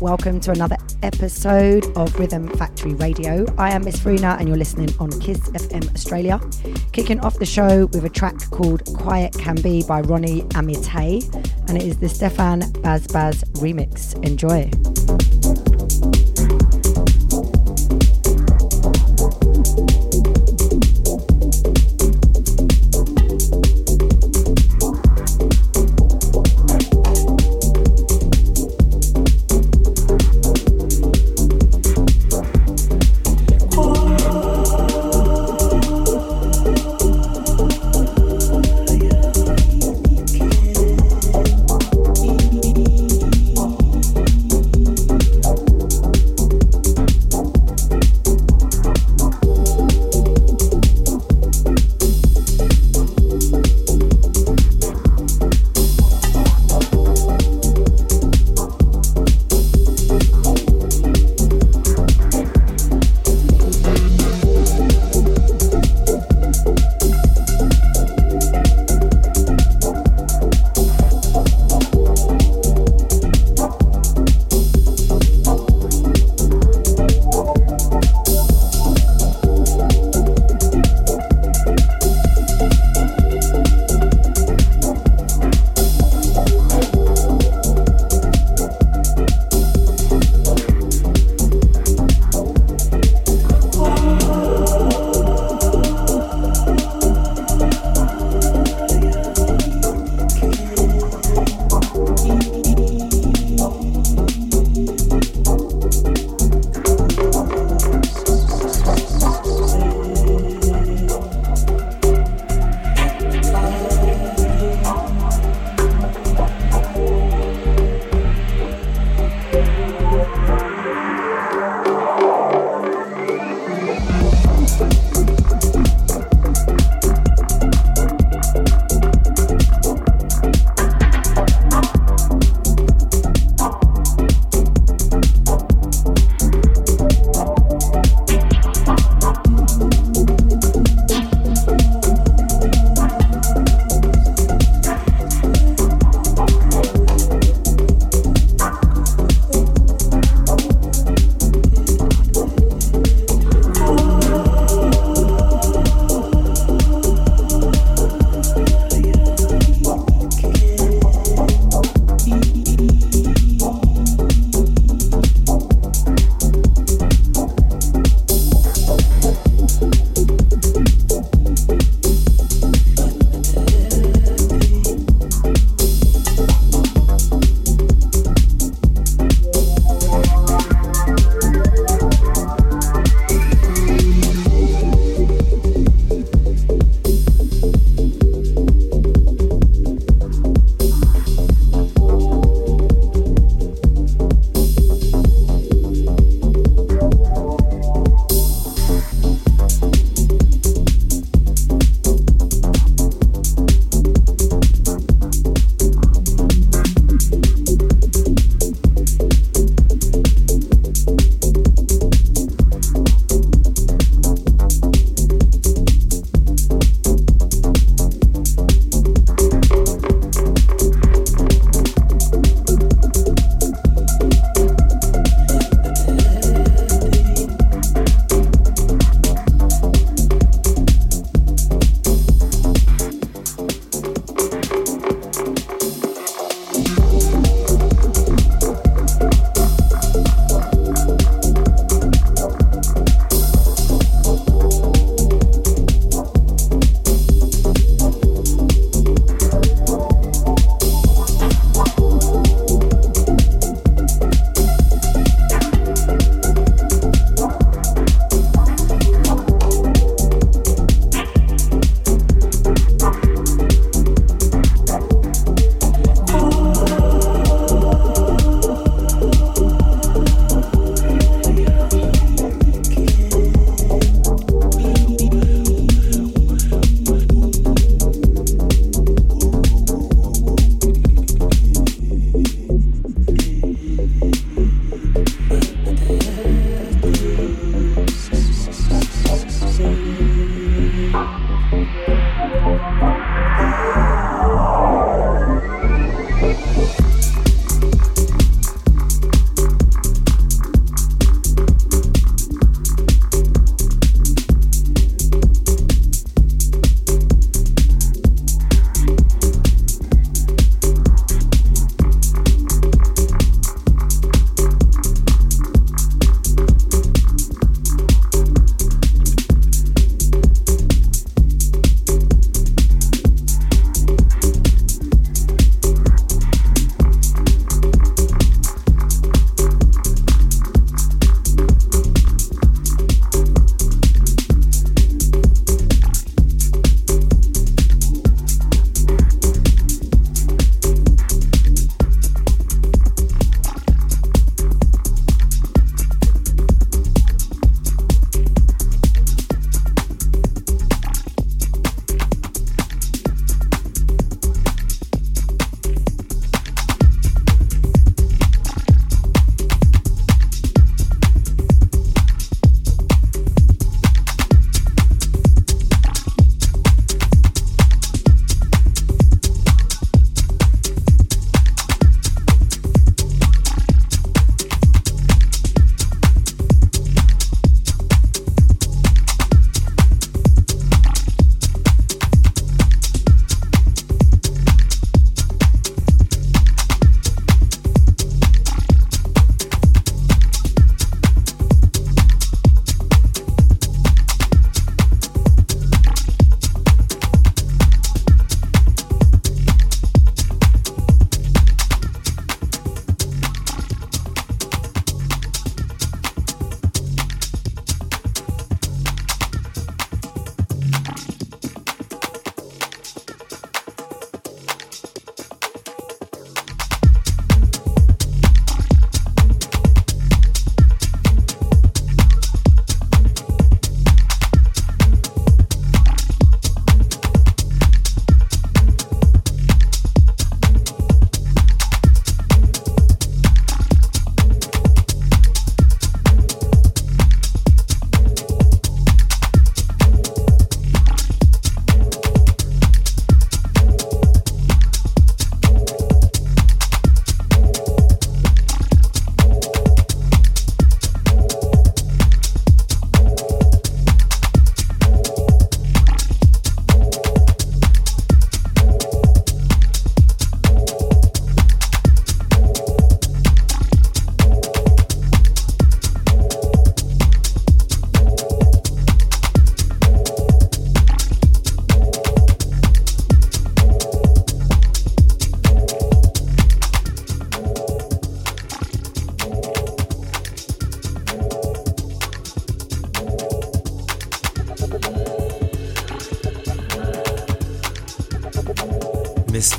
welcome to another episode of Rhythm Factory Radio. I am Miss Farina and you're listening on Kiss FM Australia. Kicking off the show with a track called Quiet Can Be by Ronnie Amite, and it is the Stefan Baz Baz remix. Enjoy.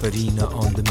Farina on the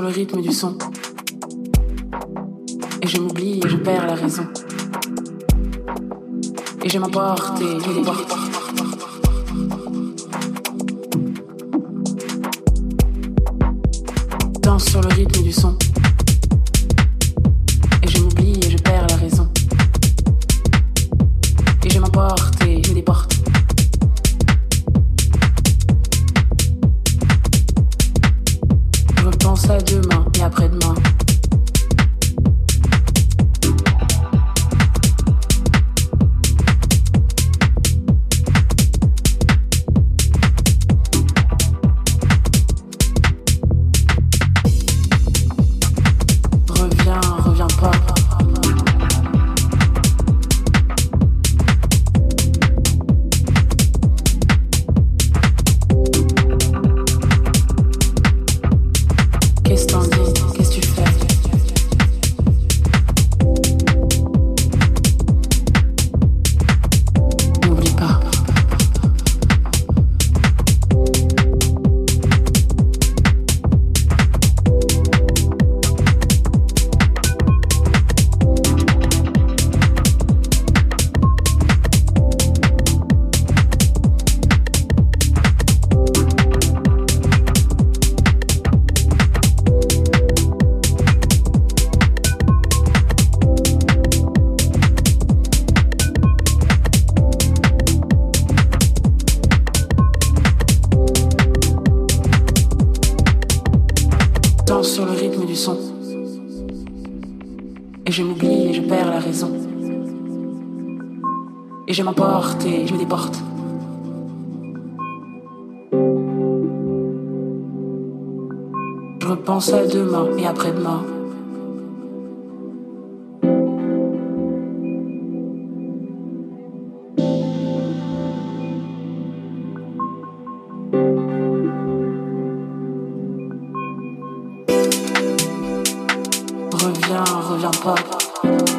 le rythme du son. Et je m'oublie et je perds la raison. Et je m'emporte et je déporte. Danse sur le rythme du son. Et je m'oublie et je perds la raison. Et je m'emporte et je déporte. Reviens,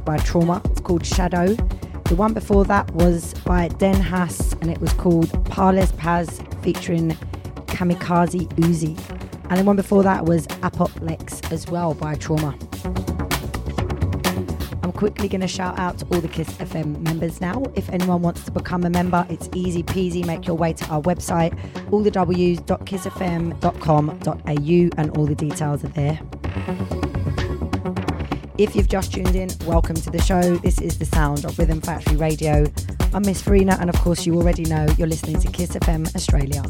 by Trauma. It's called Shadow. The one before that was by Den Haas and it was called Parles Paz featuring Kamikaze Uzi. And the one before that was Apoplex as well by Trauma. I'm quickly going to shout out to all the Kiss FM members now. If anyone wants to become a member, it's easy peasy. Make your way to our website, all the w's.kissfm.com.au, and all the details are there. If you've just tuned in, welcome to the show. This is the sound of Rhythm Factory Radio. I'm Miss Farina, and of course, you already know you're listening to Kiss FM Australia.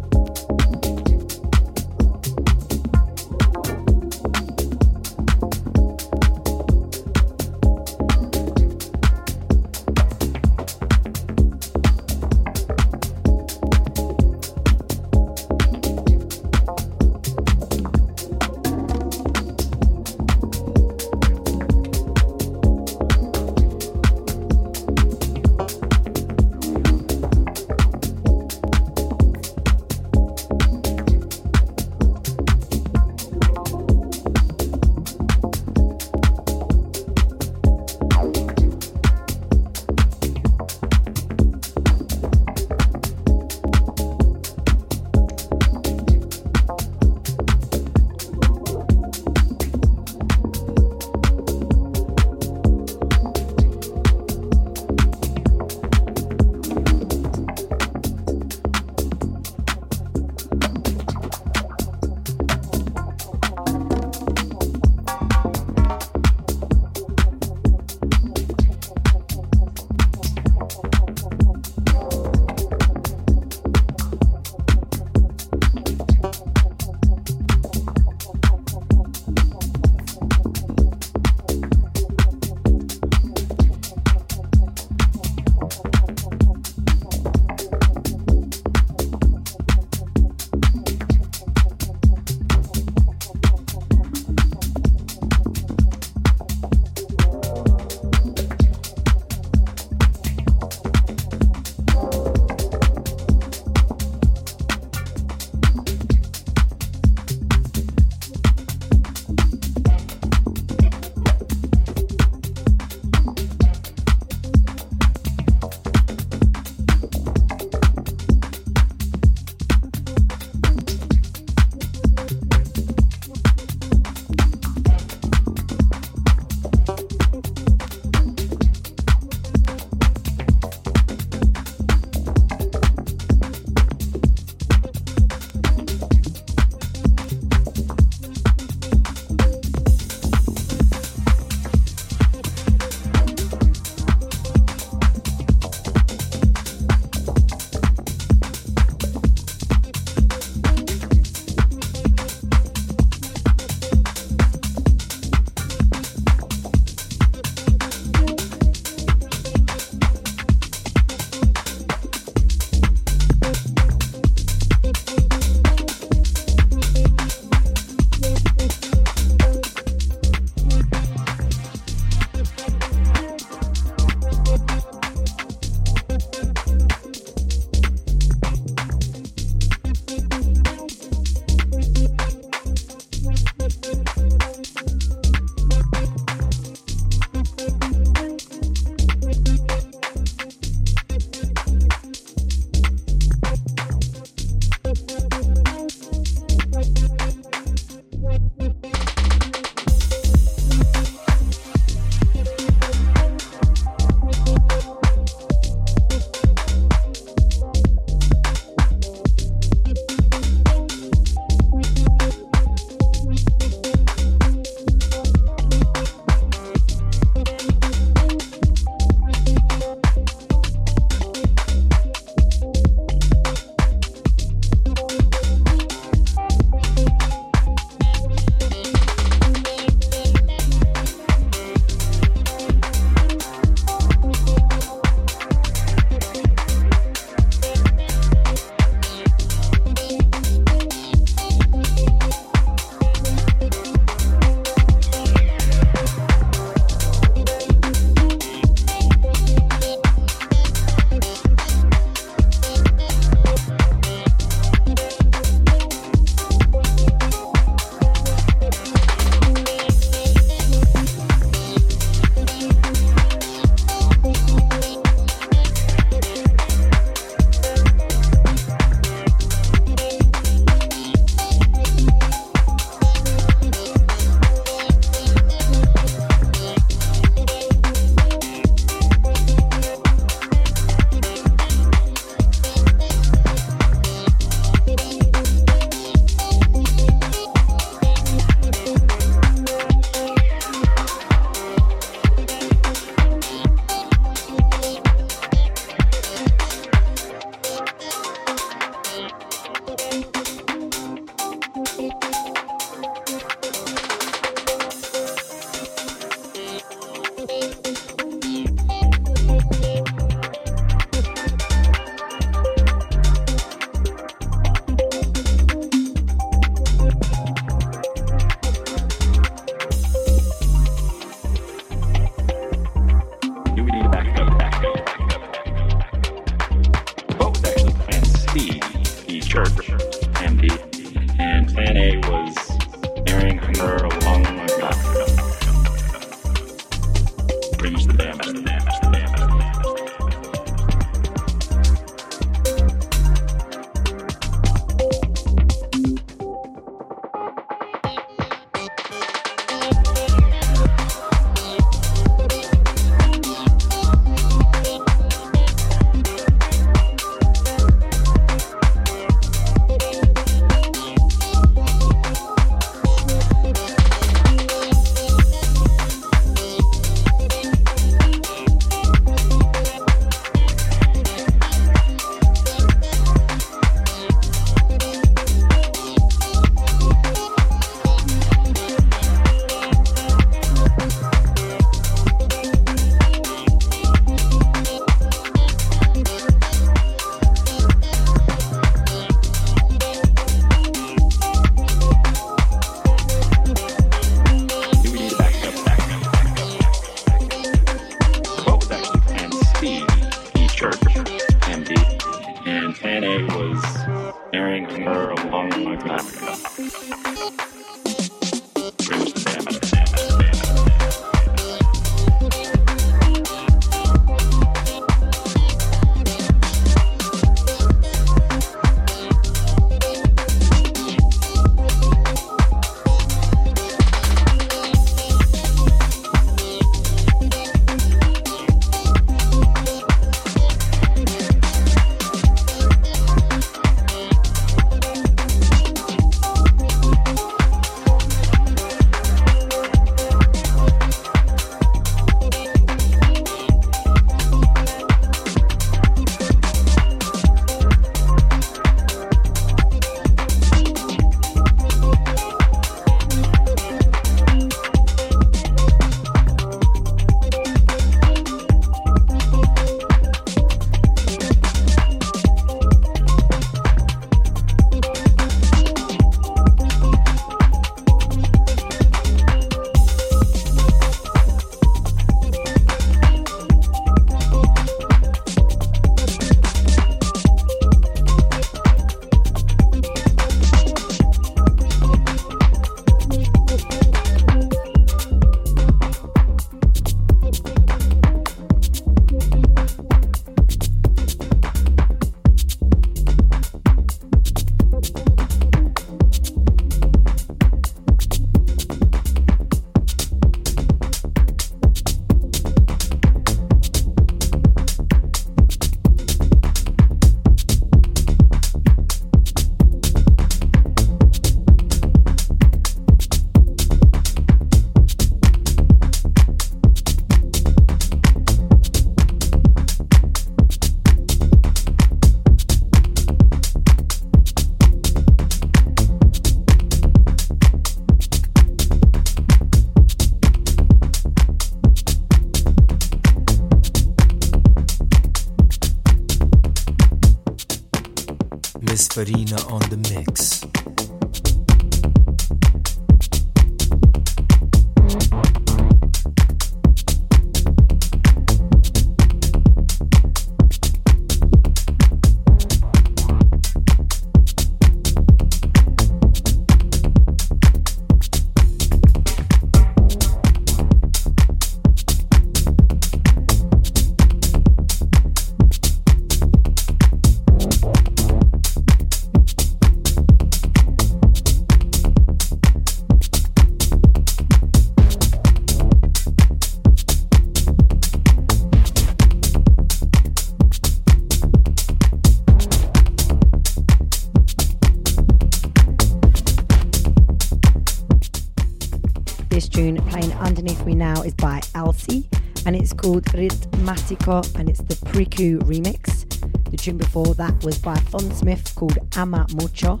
And it's the Priku remix. The tune before that was by Fon Smith called Ama Mucho.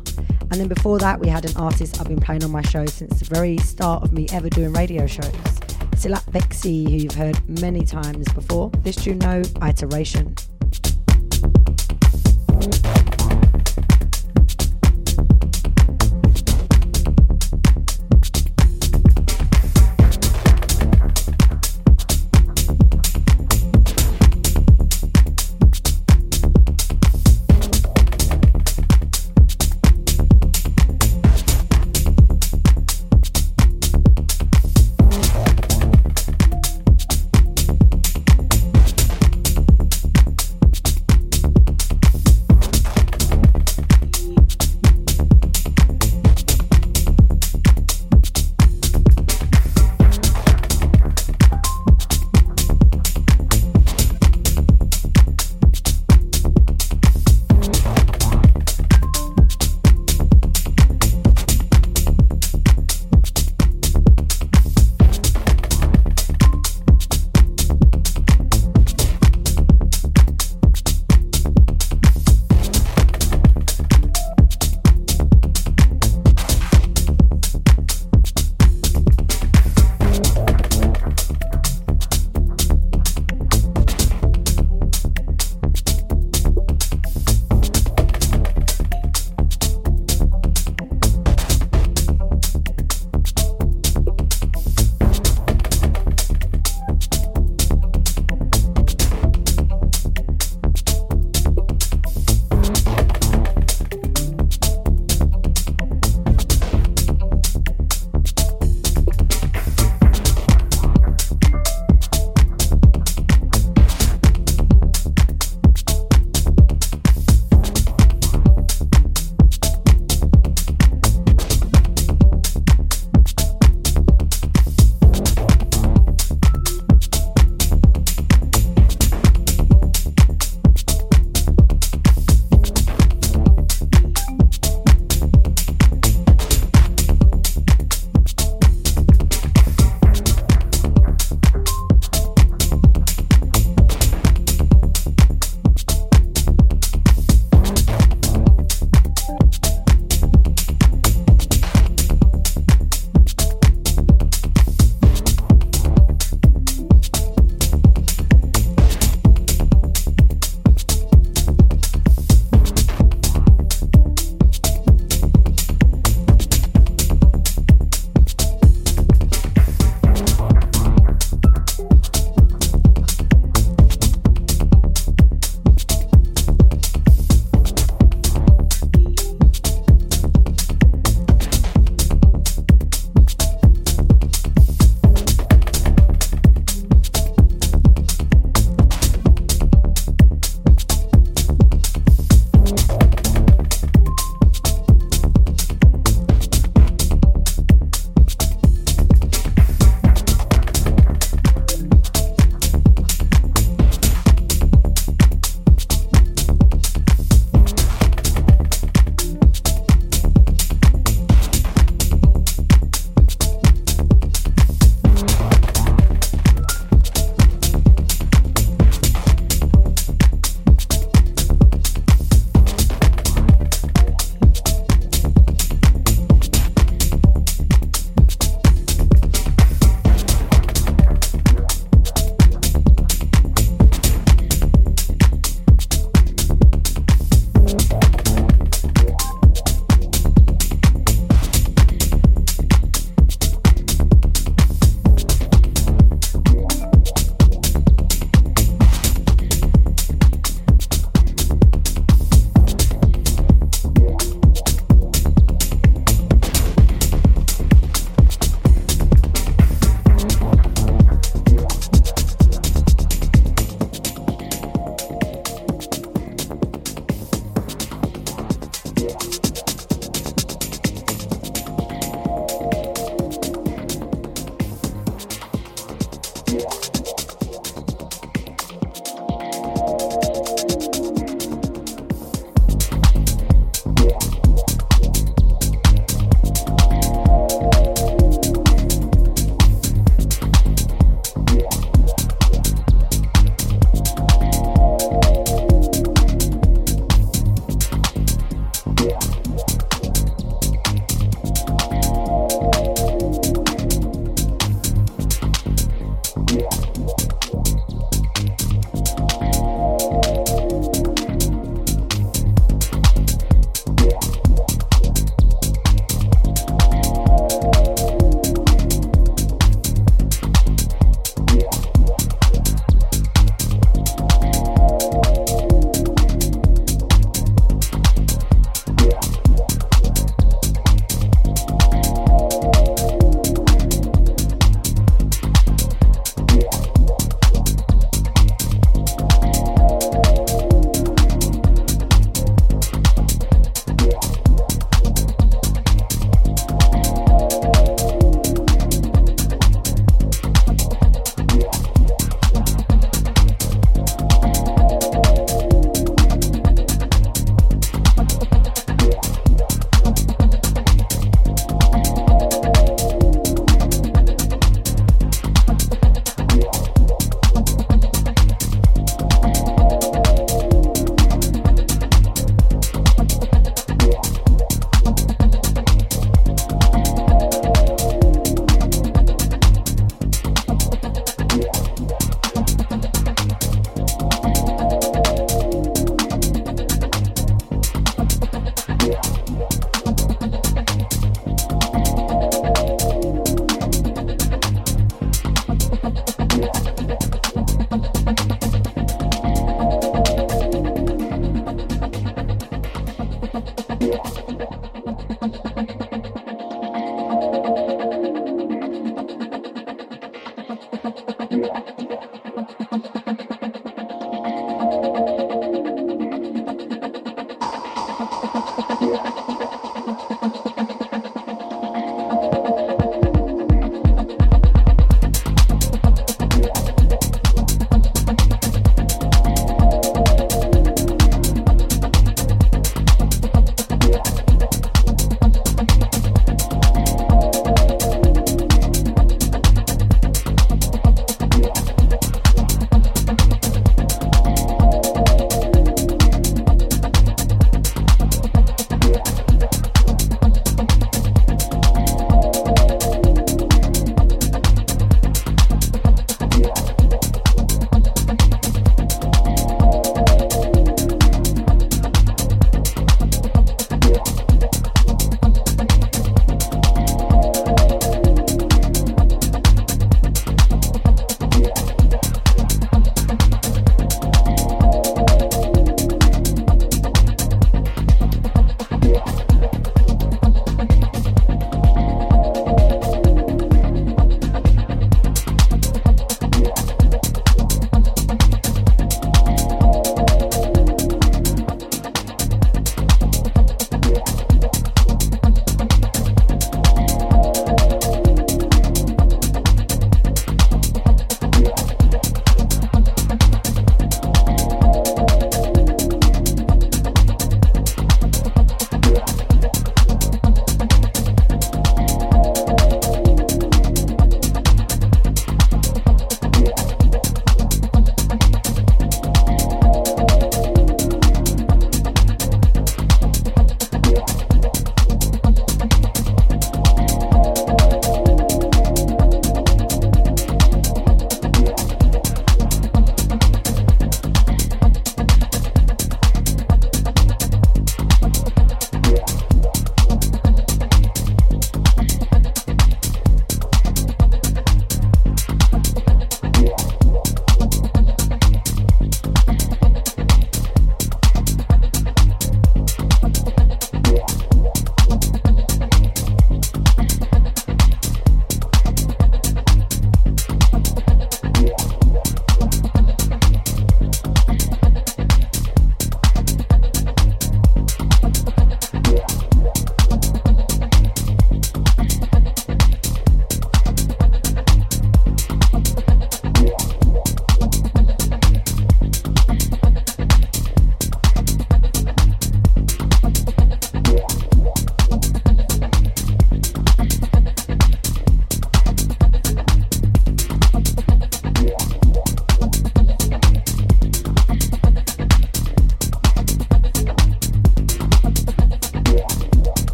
And then before that, we had an artist I've been playing on my show since the very start of me ever doing radio shows. Silat Vexi, who you've heard many times before. This tune, no iteration.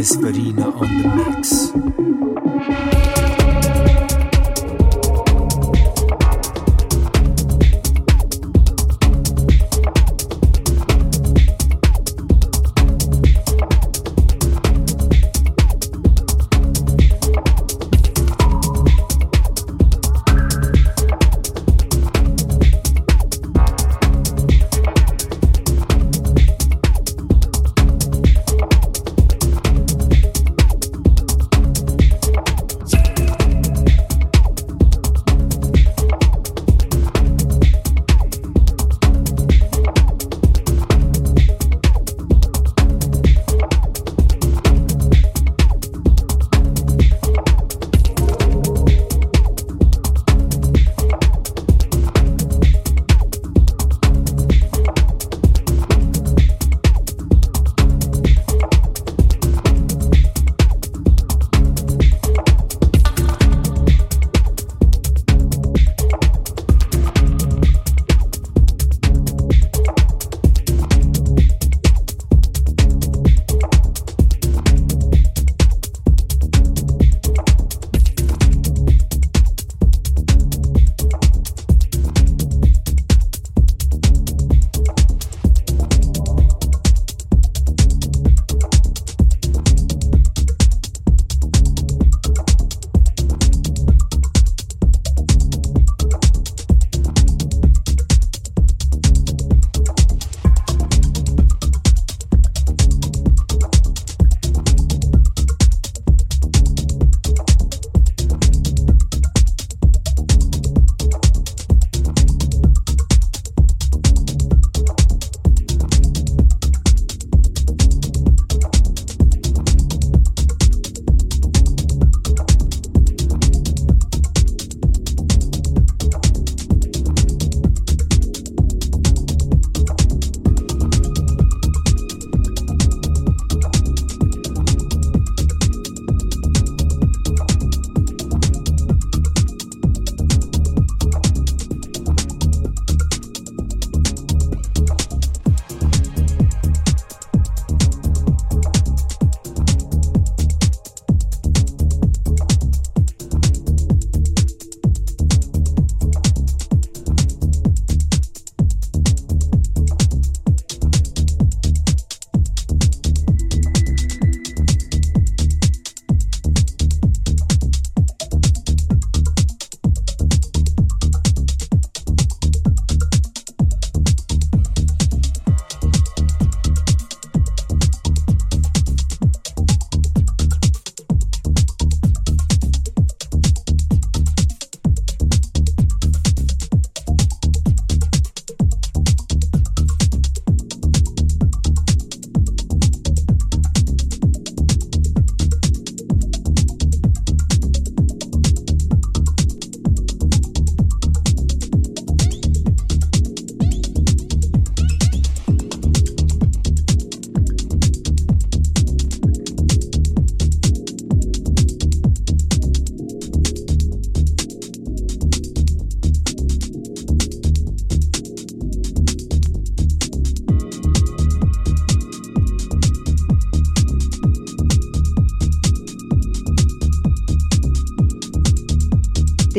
Miss Farina on the mix.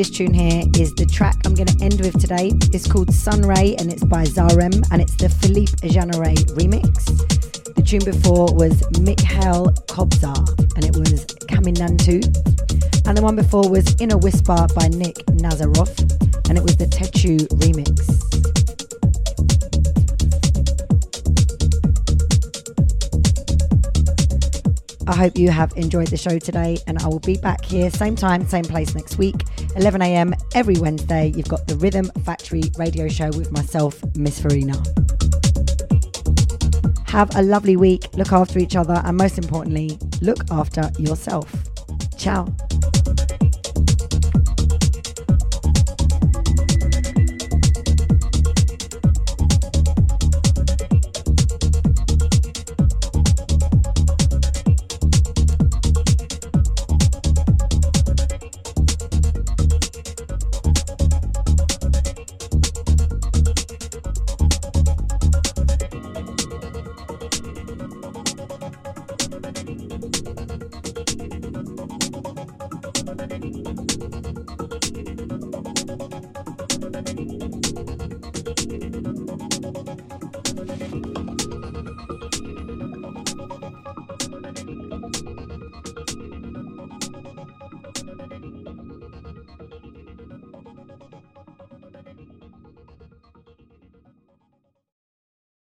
This tune here is the track I'm going to end with today. It's called Sunray and it's by Zarem and it's the Philippe Jeanneret remix. The tune before was Mikhail Kobzar and it was Kaminantu. And the one before was In a Whisper by Nick Nazarov and it was the Techu remix. I hope you have enjoyed the show today, and I will be back here, same time, same place next week, 11 a.m. every Wednesday. You've got the Rhythm Factory radio show with myself, Miss Farina. Have a lovely week, look after each other, and most importantly, look after yourself. Ciao.